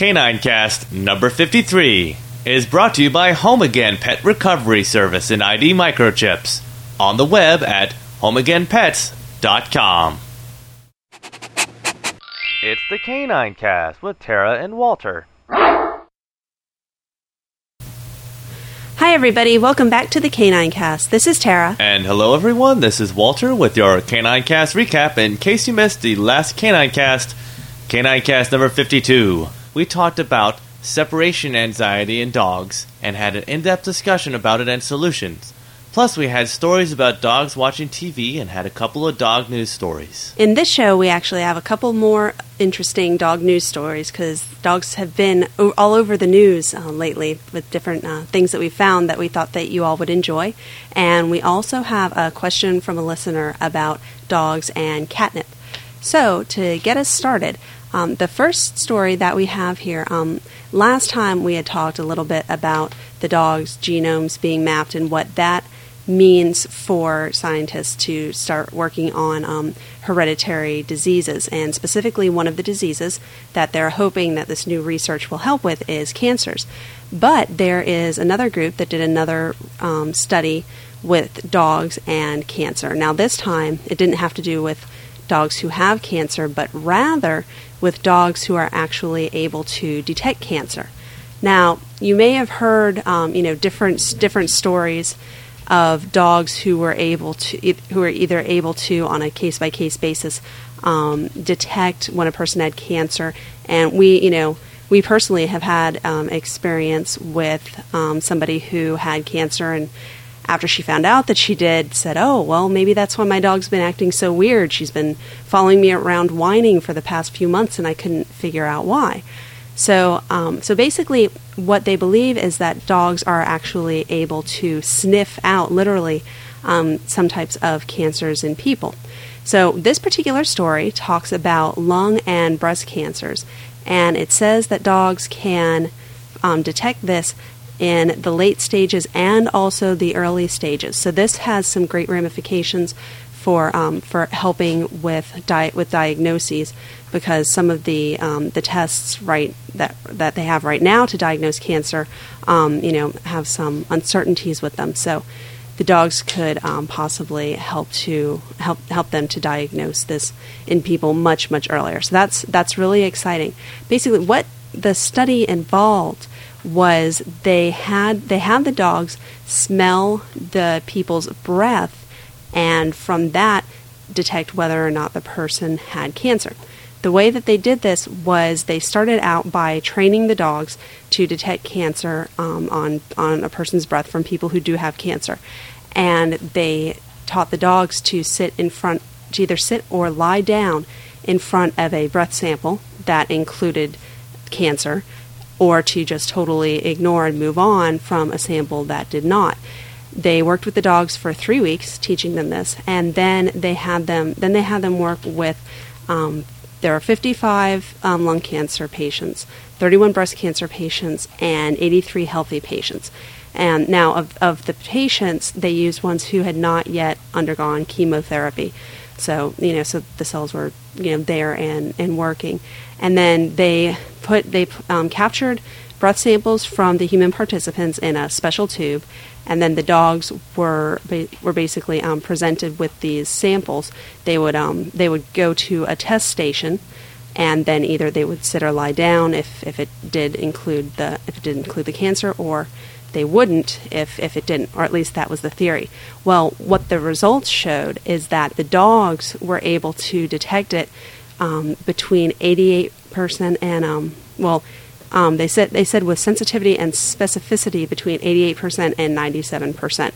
Canine Cast number 53 is brought to you by HomeAgain Pet Recovery Service and ID Microchips on the web at homeagainpets.com. It's the Canine Cast with Tara and Walter. Hi, everybody. Welcome back to the Canine Cast. This is Tara. And hello, everyone. This is Walter with your Canine Cast recap. In case you missed the last Canine Cast, Canine Cast number 52, we talked about separation anxiety in dogs and had an in depth discussion about it and solutions. Plus, we had stories about dogs watching TV and had a couple of dog news stories. In this show, we actually have a couple more interesting dog news stories because dogs have been all over the news uh, lately with different uh, things that we found that we thought that you all would enjoy. And we also have a question from a listener about dogs and catnip. So, to get us started, um, the first story that we have here, um, last time we had talked a little bit about the dogs' genomes being mapped and what that means for scientists to start working on um, hereditary diseases. And specifically, one of the diseases that they're hoping that this new research will help with is cancers. But there is another group that did another um, study with dogs and cancer. Now, this time, it didn't have to do with dogs who have cancer, but rather with dogs who are actually able to detect cancer. Now, you may have heard, um, you know, different different stories of dogs who were able to, who are either able to, on a case by case basis, um, detect when a person had cancer, and we, you know, we personally have had um, experience with um, somebody who had cancer and after she found out that she did, said, Oh, well, maybe that's why my dog's been acting so weird. She's been following me around whining for the past few months, and I couldn't figure out why. So, um, so basically, what they believe is that dogs are actually able to sniff out, literally, um, some types of cancers in people. So, this particular story talks about lung and breast cancers, and it says that dogs can um, detect this in the late stages and also the early stages. So this has some great ramifications for um, for helping with diet with diagnoses because some of the um, the tests right that that they have right now to diagnose cancer, um, you know, have some uncertainties with them. So the dogs could um, possibly help to help help them to diagnose this in people much much earlier. So that's that's really exciting. Basically, what the study involved was they had they had the dogs smell the people's breath and from that detect whether or not the person had cancer. The way that they did this was they started out by training the dogs to detect cancer um, on on a person's breath from people who do have cancer, and they taught the dogs to sit in front to either sit or lie down in front of a breath sample that included cancer or to just totally ignore and move on from a sample that did not. They worked with the dogs for three weeks, teaching them this, and then they had them. Then they had them work with. Um, there are 55 um, lung cancer patients, 31 breast cancer patients, and 83 healthy patients. And now, of, of the patients, they used ones who had not yet undergone chemotherapy. So you know, so the cells were you know there and and working, and then they put they um, captured breath samples from the human participants in a special tube, and then the dogs were were basically um, presented with these samples. They would um, they would go to a test station, and then either they would sit or lie down if, if it did include the if it did include the cancer, or they wouldn't if, if it didn't, or at least that was the theory. Well, what the results showed is that the dogs were able to detect it um, between 88% and, um, well, um, they said they said with sensitivity and specificity between 88% and 97%.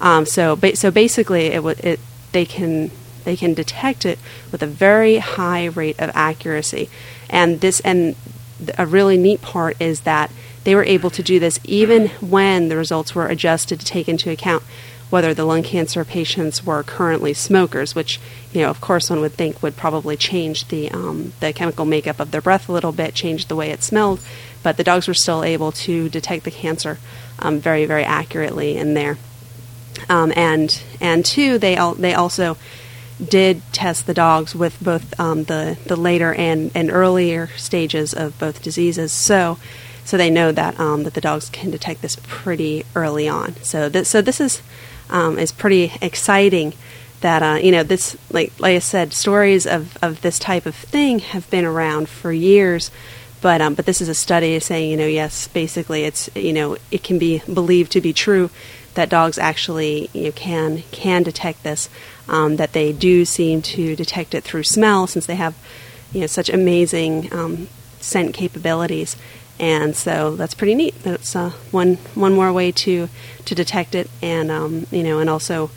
Um, so, ba- so basically, it, w- it they can they can detect it with a very high rate of accuracy, and this and a really neat part is that they were able to do this even when the results were adjusted to take into account whether the lung cancer patients were currently smokers, which, you know, of course, one would think would probably change the um, the chemical makeup of their breath a little bit, change the way it smelled. But the dogs were still able to detect the cancer um, very, very accurately in there. Um, and and two, they al- they also did test the dogs with both um, the the later and, and earlier stages of both diseases. So so they know that um, that the dogs can detect this pretty early on. So this so this is um, is pretty exciting. That uh, you know this like like I said, stories of, of this type of thing have been around for years, but um, but this is a study saying you know yes basically it's you know it can be believed to be true that dogs actually you know, can can detect this. Um, that they do seem to detect it through smell, since they have you know such amazing um, scent capabilities. And so that's pretty neat. That's uh, one one more way to to detect it, and um, you know, and also,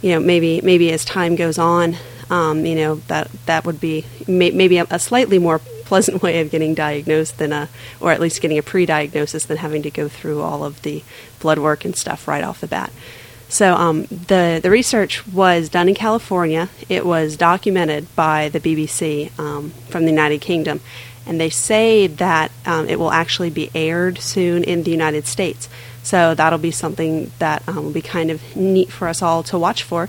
you know, maybe maybe as time goes on, um, you know, that that would be may, maybe a, a slightly more pleasant way of getting diagnosed than a, or at least getting a pre-diagnosis than having to go through all of the blood work and stuff right off the bat. So um, the the research was done in California. It was documented by the BBC um, from the United Kingdom, and they say that um, it will actually be aired soon in the United States. So that'll be something that um, will be kind of neat for us all to watch for.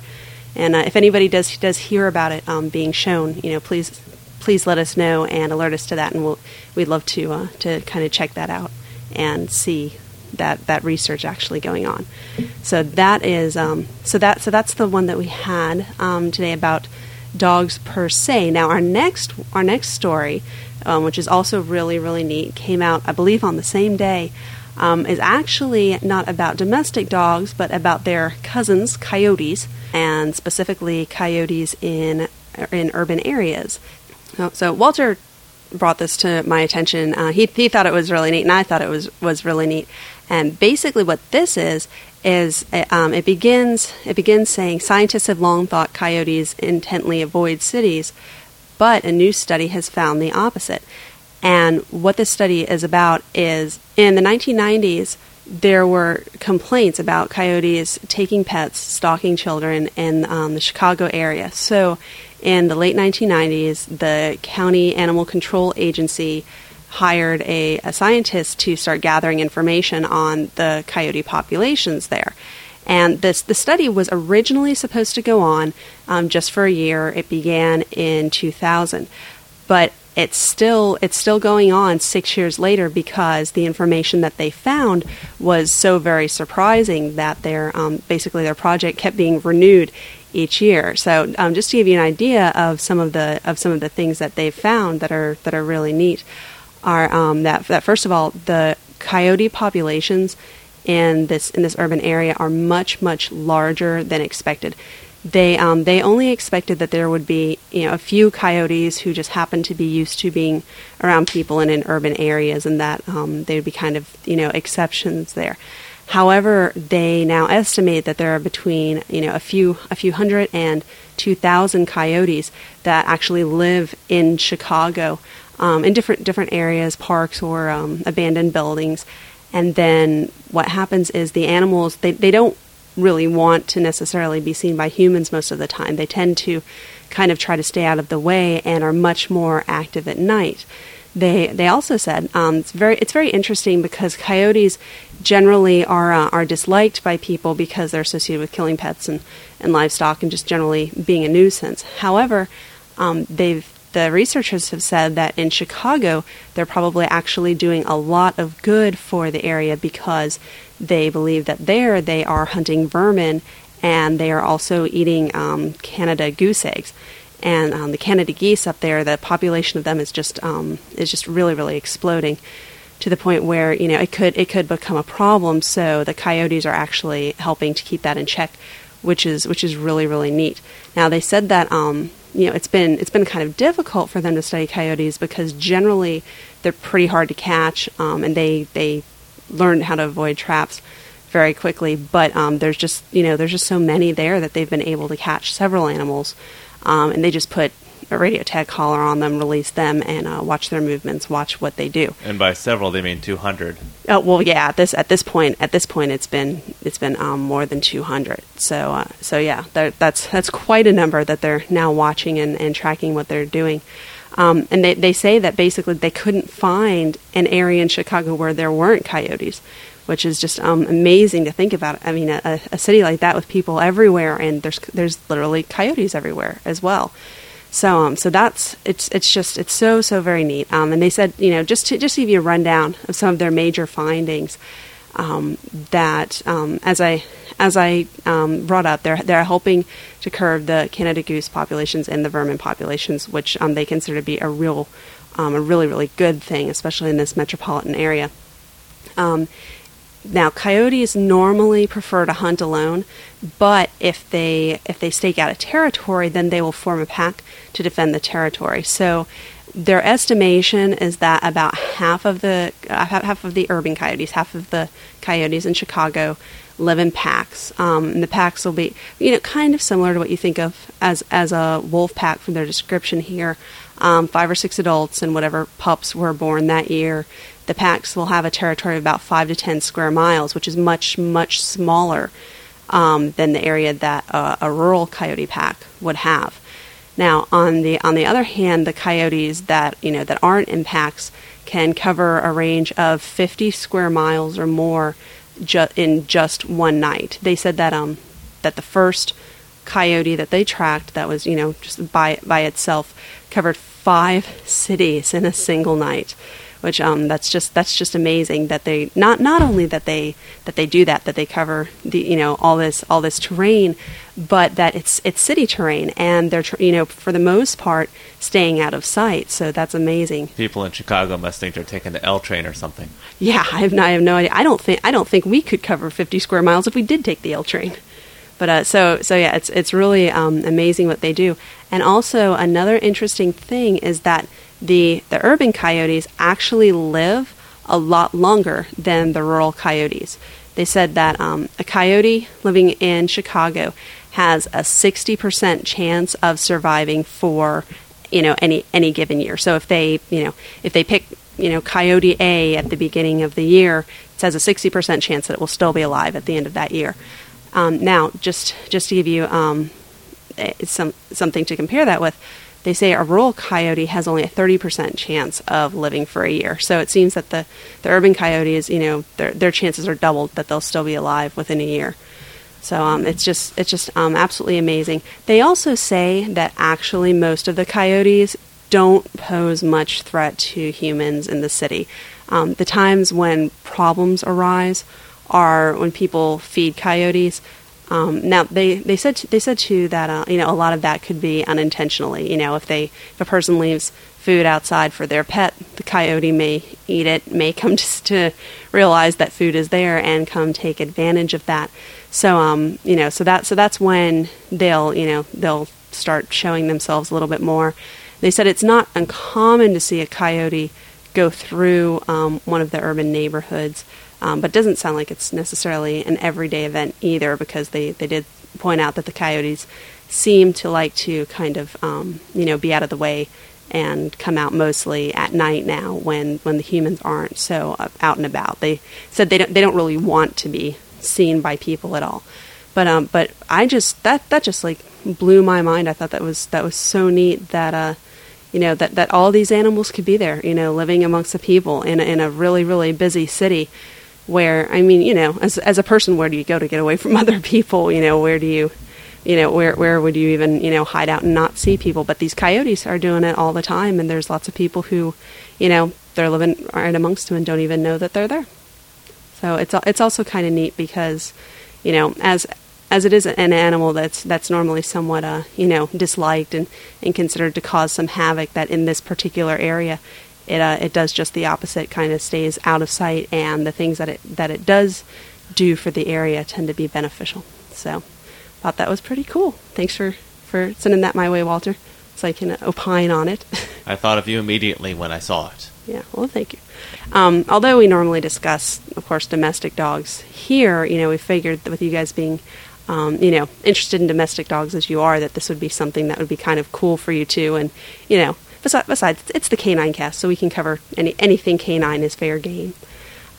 And uh, if anybody does does hear about it um, being shown, you know, please please let us know and alert us to that, and we'll we'd love to uh, to kind of check that out and see that that research actually going on. So that is um, so that so that's the one that we had um, today about dogs per se. Now our next our next story, um, which is also really really neat, came out I believe on the same day. Um, is actually not about domestic dogs, but about their cousins, coyotes, and specifically coyotes in in urban areas. So Walter brought this to my attention. Uh, he he thought it was really neat, and I thought it was was really neat. And basically, what this is is um, it begins it begins saying scientists have long thought coyotes intently avoid cities, but a new study has found the opposite. And what this study is about is in the 1990s there were complaints about coyotes taking pets, stalking children in um, the Chicago area. So in the late 1990s, the county animal control agency hired a, a scientist to start gathering information on the coyote populations there. And this the study was originally supposed to go on um, just for a year. It began in 2000, but it's still it's still going on six years later because the information that they found was so very surprising that their um, basically their project kept being renewed each year. So um, just to give you an idea of some of the of some of the things that they've found that are that are really neat are um, that that first of all the coyote populations in this in this urban area are much much larger than expected. They um, they only expected that there would be you know a few coyotes who just happened to be used to being around people and in urban areas, and that um, they would be kind of you know exceptions there. However, they now estimate that there are between you know a few a few hundred and two thousand coyotes that actually live in Chicago um, in different different areas, parks or um, abandoned buildings. And then what happens is the animals they, they don't really want to necessarily be seen by humans most of the time. They tend to kind of try to stay out of the way and are much more active at night. They they also said um, it's very it's very interesting because coyotes generally are uh, are disliked by people because they're associated with killing pets and, and livestock and just generally being a nuisance. However, um, they've the researchers have said that in Chicago they're probably actually doing a lot of good for the area because they believe that there they are hunting vermin and they are also eating um, Canada goose eggs and um, the Canada geese up there, the population of them is just um, is just really really exploding to the point where you know it could it could become a problem. So the coyotes are actually helping to keep that in check, which is which is really really neat. Now they said that um, you know it's been it's been kind of difficult for them to study coyotes because generally they're pretty hard to catch um, and they they learn how to avoid traps very quickly. But um, there's just you know there's just so many there that they've been able to catch several animals um, and they just put a radio tag collar on them, release them, and uh, watch their movements, watch what they do. And by several, they mean two hundred. Oh well, yeah. At this at this point, at this point, it's been it's been um, more than two hundred. So uh, so yeah, that's that's quite a number that they're now watching and, and tracking what they're doing. Um, and they, they say that basically they couldn't find an area in Chicago where there weren't coyotes, which is just um, amazing to think about. I mean, a, a city like that with people everywhere, and there's there's literally coyotes everywhere as well. So um, so that's it's it's just it's so so very neat. Um, and they said you know just to just to give you a rundown of some of their major findings. Um, that um, as I as I um, brought up, they're they're hoping to curb the Canada goose populations and the vermin populations, which um, they consider to be a real a really really good thing, especially in this metropolitan area. Now, coyotes normally prefer to hunt alone, but if they if they stake out a territory, then they will form a pack to defend the territory. So, their estimation is that about half of the uh, half of the urban coyotes, half of the coyotes in Chicago, live in packs. Um, and the packs will be, you know, kind of similar to what you think of as as a wolf pack from their description here. Um, five or six adults and whatever pups were born that year the packs will have a territory of about five to ten square miles, which is much, much smaller um, than the area that uh, a rural coyote pack would have. Now, on the on the other hand, the coyotes that you know that aren't in packs can cover a range of 50 square miles or more ju- in just one night. They said that um that the first coyote that they tracked that was you know just by by itself covered five cities in a single night which um, that's just that's just amazing that they not not only that they that they do that that they cover the you know all this all this terrain, but that it's it's city terrain and they're you know for the most part staying out of sight. So that's amazing. People in Chicago must think they're taking the L train or something. Yeah, I have no, I have no idea. I don't think I don't think we could cover 50 square miles if we did take the L train. But uh, so so yeah, it's it's really um, amazing what they do. And also another interesting thing is that the, the urban coyotes actually live a lot longer than the rural coyotes. They said that um, a coyote living in Chicago has a 60% chance of surviving for you know any any given year. So if they you know if they pick you know coyote A at the beginning of the year, it has a 60% chance that it will still be alive at the end of that year. Um, now, just just to give you um, eh, some something to compare that with, they say a rural coyote has only a 30% chance of living for a year. So it seems that the, the urban coyotes, you know, their, their chances are doubled that they'll still be alive within a year. So um, it's just it's just um, absolutely amazing. They also say that actually most of the coyotes don't pose much threat to humans in the city. Um, the times when problems arise are when people feed coyotes um, now they, they said they said too that uh, you know a lot of that could be unintentionally. You know, if they if a person leaves food outside for their pet, the coyote may eat it, may come to, to realize that food is there and come take advantage of that. So um, you know, so that so that's when they'll you know they'll start showing themselves a little bit more. They said it's not uncommon to see a coyote go through um, one of the urban neighborhoods. Um, but it doesn't sound like it's necessarily an everyday event either because they, they did point out that the coyotes seem to like to kind of um, you know be out of the way and come out mostly at night now when, when the humans aren't so uh, out and about. They said they don't they don't really want to be seen by people at all. But um but I just that that just like blew my mind. I thought that was that was so neat that uh you know that that all these animals could be there, you know, living amongst the people in a, in a really really busy city where I mean, you know, as as a person, where do you go to get away from other people? You know, where do you, you know, where where would you even you know hide out and not see people? But these coyotes are doing it all the time, and there's lots of people who, you know, they're living right amongst them and don't even know that they're there. So it's it's also kind of neat because, you know, as as it is an animal that's that's normally somewhat uh, you know disliked and, and considered to cause some havoc that in this particular area it uh, it does just the opposite, kind of stays out of sight, and the things that it that it does do for the area tend to be beneficial. So, thought that was pretty cool. Thanks for for sending that my way, Walter, so I can opine on it. I thought of you immediately when I saw it. Yeah, well, thank you. Um, although we normally discuss, of course, domestic dogs here, you know, we figured that with you guys being, um, you know, interested in domestic dogs as you are, that this would be something that would be kind of cool for you too. And, you know, besides, it's the canine cast, so we can cover any anything canine is fair game.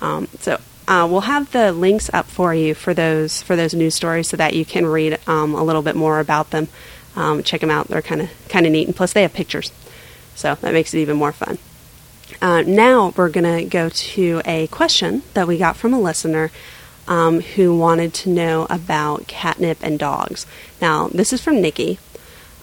Um, so uh, we'll have the links up for you for those for those news stories, so that you can read um, a little bit more about them. Um, check them out; they're kind of kind of neat, and plus they have pictures, so that makes it even more fun. uh, now we're going to go to a question that we got from a listener um, who wanted to know about catnip and dogs. Now, this is from Nikki,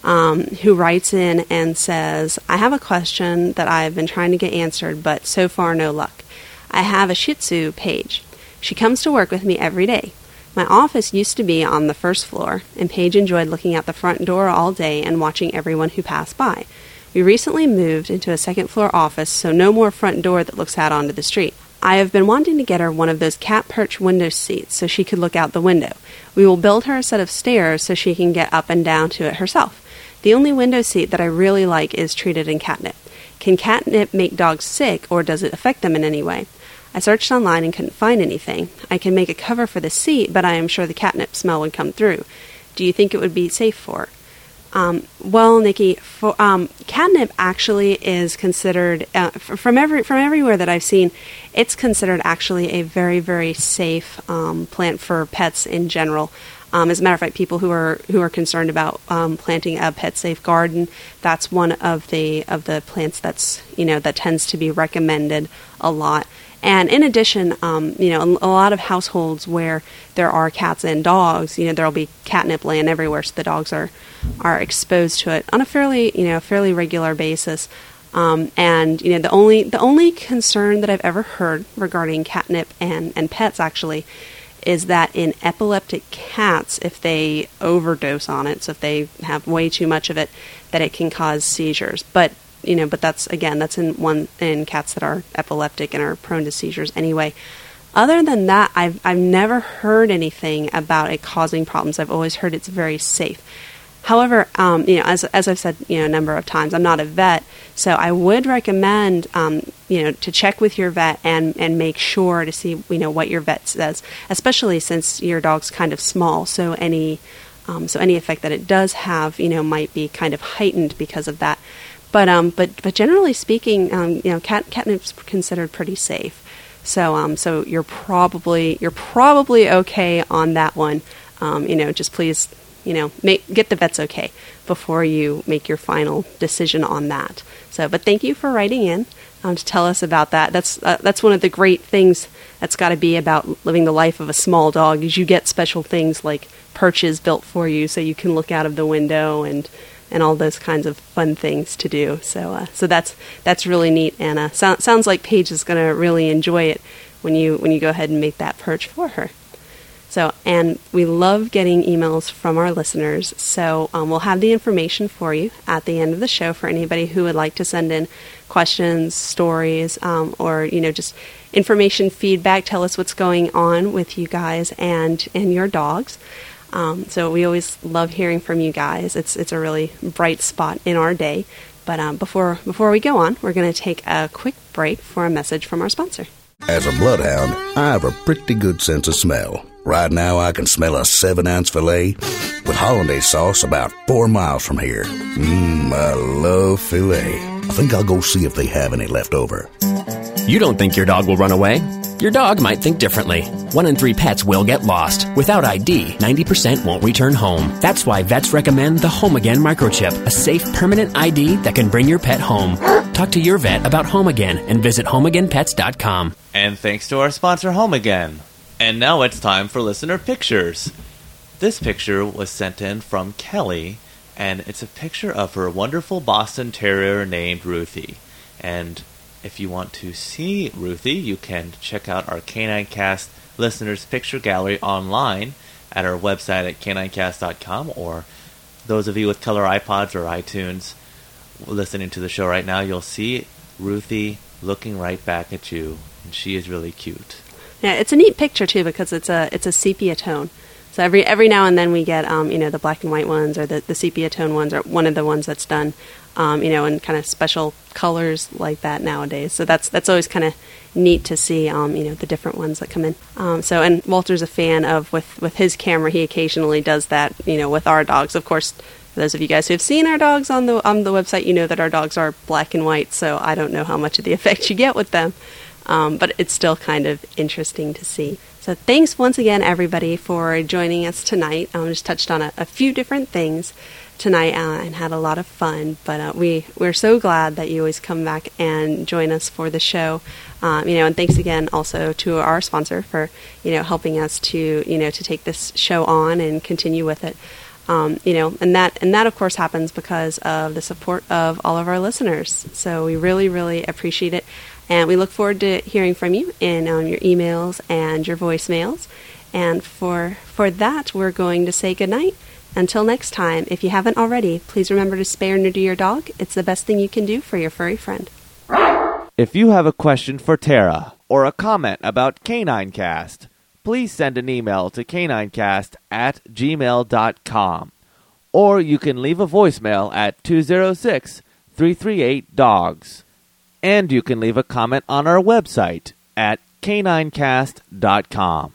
um, who writes in and says, I have a question that I've been trying to get answered, but so far no luck. I have a Shih Tzu, Paige. She comes to work with me every day. My office used to be on the first floor, and Paige enjoyed looking out the front door all day and watching everyone who passed by. We recently moved into a second floor office, so no more front door that looks out onto the street. I have been wanting to get her one of those cat perch window seats so she could look out the window. We will build her a set of stairs so she can get up and down to it herself. The only window seat that I really like is treated in catnip. Can catnip make dogs sick or does it affect them in any way? I searched online and couldn't find anything. I can make a cover for the seat, but I am sure the catnip smell would come through. Do you think it would be safe for? Um, well, Nikki, for, um, catnip actually is considered uh, from every from everywhere that I've seen, it's considered actually a very very safe um, plant for pets in general. Um, as a matter of fact, people who are who are concerned about um, planting a pet safe garden, that's one of the of the plants that's you know that tends to be recommended a lot. And in addition, um, you know, a lot of households where there are cats and dogs, you know, there'll be catnip laying everywhere, so the dogs are are exposed to it on a fairly, you know, fairly regular basis. Um, and you know, the only the only concern that I've ever heard regarding catnip and and pets actually is that in epileptic cats, if they overdose on it, so if they have way too much of it, that it can cause seizures. But you know, but that's again, that's in one in cats that are epileptic and are prone to seizures anyway. Other than that, I've I've never heard anything about it causing problems. I've always heard it's very safe. However, um, you know, as as I've said, you know, a number of times, I'm not a vet, so I would recommend, um, you know, to check with your vet and and make sure to see, you know, what your vet says, especially since your dog's kind of small. So any um, so any effect that it does have, you know, might be kind of heightened because of that. But um, but but generally speaking, um, you know, cat catnip's considered pretty safe. So um, so you're probably you're probably okay on that one. Um, you know, just please, you know, make get the vet's okay before you make your final decision on that. So, but thank you for writing in um, to tell us about that. That's uh, that's one of the great things that's got to be about living the life of a small dog. Is you get special things like perches built for you, so you can look out of the window and and all those kinds of fun things to do. So, uh, so that's that's really neat, Anna. so, sounds like Paige is going to really enjoy it when you when you go ahead and make that perch for her. So, and we love getting emails from our listeners. So, um, we'll have the information for you at the end of the show for anybody who would like to send in questions, stories, um, or you know just information, feedback. Tell us what's going on with you guys and and your dogs. Um, so we always love hearing from you guys. It's it's a really bright spot in our day. But um, before before we go on, we're going to take a quick break for a message from our sponsor. As a bloodhound, I have a pretty good sense of smell. Right now, I can smell a seven ounce filet with hollandaise sauce about four miles from here. Mmm, I love filet. I think I'll go see if they have any left over. You don't think your dog will run away? Your dog might think differently. One in three pets will get lost. Without ID, 90% won't return home. That's why vets recommend the HomeAgain microchip, a safe, permanent ID that can bring your pet home. Talk to your vet about HomeAgain and visit homeagainpets.com. And thanks to our sponsor, HomeAgain. And now it's time for listener pictures. This picture was sent in from Kelly, and it's a picture of her wonderful Boston Terrier named Ruthie. And if you want to see Ruthie, you can check out our Canine Cast listeners picture gallery online at our website at caninecast.com or those of you with color iPods or iTunes listening to the show right now, you'll see Ruthie looking right back at you, and she is really cute. Yeah, it's a neat picture too because it's a it's a sepia tone. So every every now and then we get um, you know the black and white ones or the, the sepia tone ones or one of the ones that's done um, you know, and kind of special colors like that nowadays. So that's that's always kind of neat to see, um, you know, the different ones that come in. Um, so, and Walter's a fan of with with his camera. He occasionally does that, you know, with our dogs. Of course, for those of you guys who have seen our dogs on the on the website, you know that our dogs are black and white. So I don't know how much of the effect you get with them, um, but it's still kind of interesting to see. So thanks once again, everybody, for joining us tonight. I um, just touched on a, a few different things. tonight uh, and had a lot of fun. But uh, we we're so glad that you always come back and join us for the show. Um, you know, and thanks again also to our sponsor for you know helping us to you know to take this show on and continue with it. Um, you know, and that and that of course happens because of the support of all of our listeners. So we really, really appreciate it, and we look forward to hearing from you in um, your emails and your voicemails. And for for that, we're going to say goodnight. Until next time, if you haven't already, please remember to spay or neuter your dog. It's the best thing you can do for your furry friend. If you have a question for Tara or a comment about Canine Cast, please send an email to caninecast at gmail.com. Or you can leave a voicemail at 206 338 DOGS. And you can leave a comment on our website at caninecast.com.